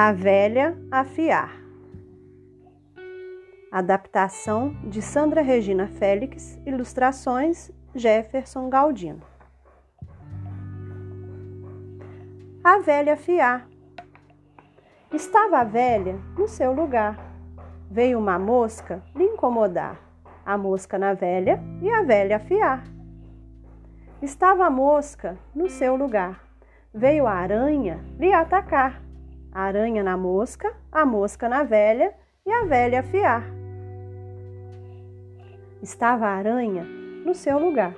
A velha afiar. Adaptação de Sandra Regina Félix, ilustrações Jefferson Galdino. A velha afiar. Estava a velha no seu lugar. Veio uma mosca lhe incomodar. A mosca na velha e a velha afiar. Estava a mosca no seu lugar. Veio a aranha lhe atacar. A aranha na mosca, a mosca na velha e a velha afiar. Estava a aranha no seu lugar.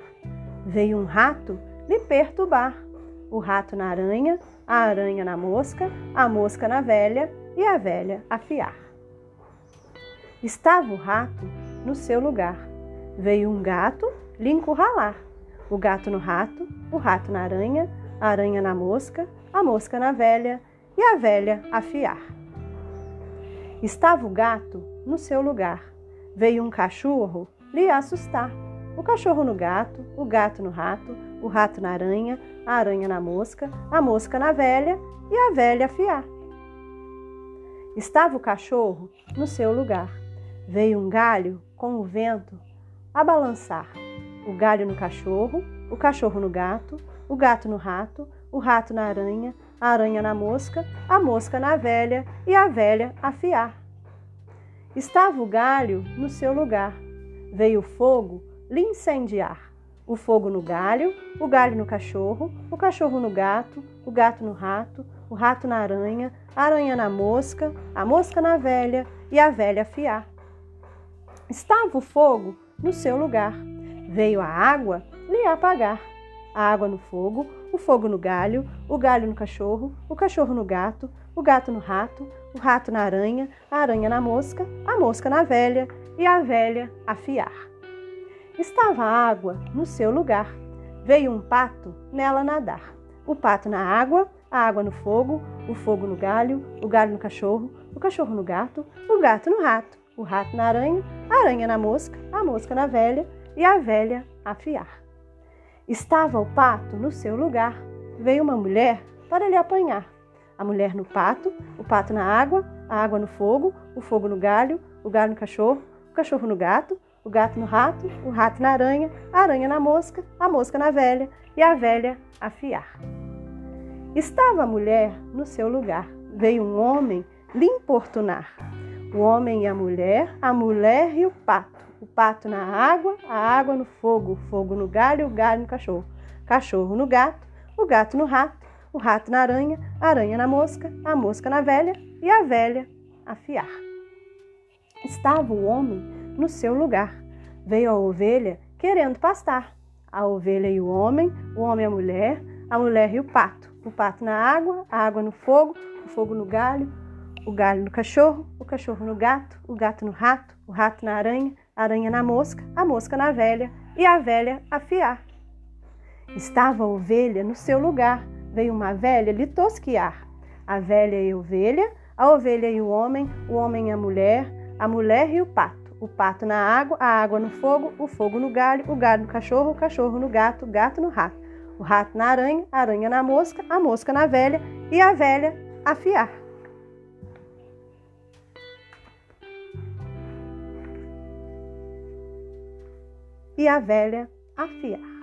Veio um rato lhe perturbar. O rato na aranha, a aranha na mosca, a mosca na velha e a velha afiar. Estava o rato no seu lugar. Veio um gato lhe encurralar. O gato no rato, o rato na aranha, a aranha na mosca, a mosca na velha e a velha afiar. Estava o gato no seu lugar. Veio um cachorro lhe assustar. O cachorro no gato, o gato no rato, o rato na aranha, a aranha na mosca, a mosca na velha e a velha afiar. Estava o cachorro no seu lugar. Veio um galho com o vento a balançar. O galho no cachorro, o cachorro no gato, o gato no rato, o rato na aranha, a aranha na mosca, a mosca na velha e a velha afiar. Estava o galho no seu lugar. Veio o fogo lhe incendiar. O fogo no galho, o galho no cachorro, o cachorro no gato, o gato no rato, o rato na aranha, a aranha na mosca, a mosca na velha e a velha afiar. Estava o fogo no seu lugar. Veio a água lhe apagar. A água no fogo, o fogo no galho, o galho no cachorro, o cachorro no gato, o gato no rato, o rato na aranha, a aranha na mosca, a mosca na velha e a velha afiar. Estava a água no seu lugar. Veio um pato nela nadar. O pato na água, a água no fogo, o fogo no galho, o galho no cachorro, o cachorro no gato, o gato no rato, o rato na aranha, a aranha na mosca, a mosca na velha e a velha afiar. Estava o pato no seu lugar. Veio uma mulher para lhe apanhar. A mulher no pato, o pato na água, a água no fogo, o fogo no galho, o galho no cachorro, o cachorro no gato, o gato no rato, o rato na aranha, a aranha na mosca, a mosca na velha e a velha afiar. Estava a mulher no seu lugar. Veio um homem lhe importunar. O homem e a mulher, a mulher e o pato. O pato na água, a água no fogo, o fogo no galho, o galho no cachorro. Cachorro no gato, o gato no rato, o rato na aranha, a aranha na mosca, a mosca na velha e a velha afiar. Estava o homem no seu lugar. Veio a ovelha querendo pastar. A ovelha e o homem, o homem e a mulher, a mulher e o pato. O pato na água, a água no fogo, o fogo no galho, o galho no cachorro, o cachorro no gato, o gato no rato, o rato na aranha, a aranha na mosca, a mosca na velha e a velha afiar. Estava a ovelha no seu lugar. Veio uma velha lhe tosquiar. A velha e a ovelha, a ovelha e o homem, o homem e a mulher, a mulher e o pato. O pato na água, a água no fogo, o fogo no galho, o galho no cachorro, o cachorro no gato, o gato no rato. O rato na aranha, a aranha na mosca, a mosca na velha e a velha afiar. E a velha afiar.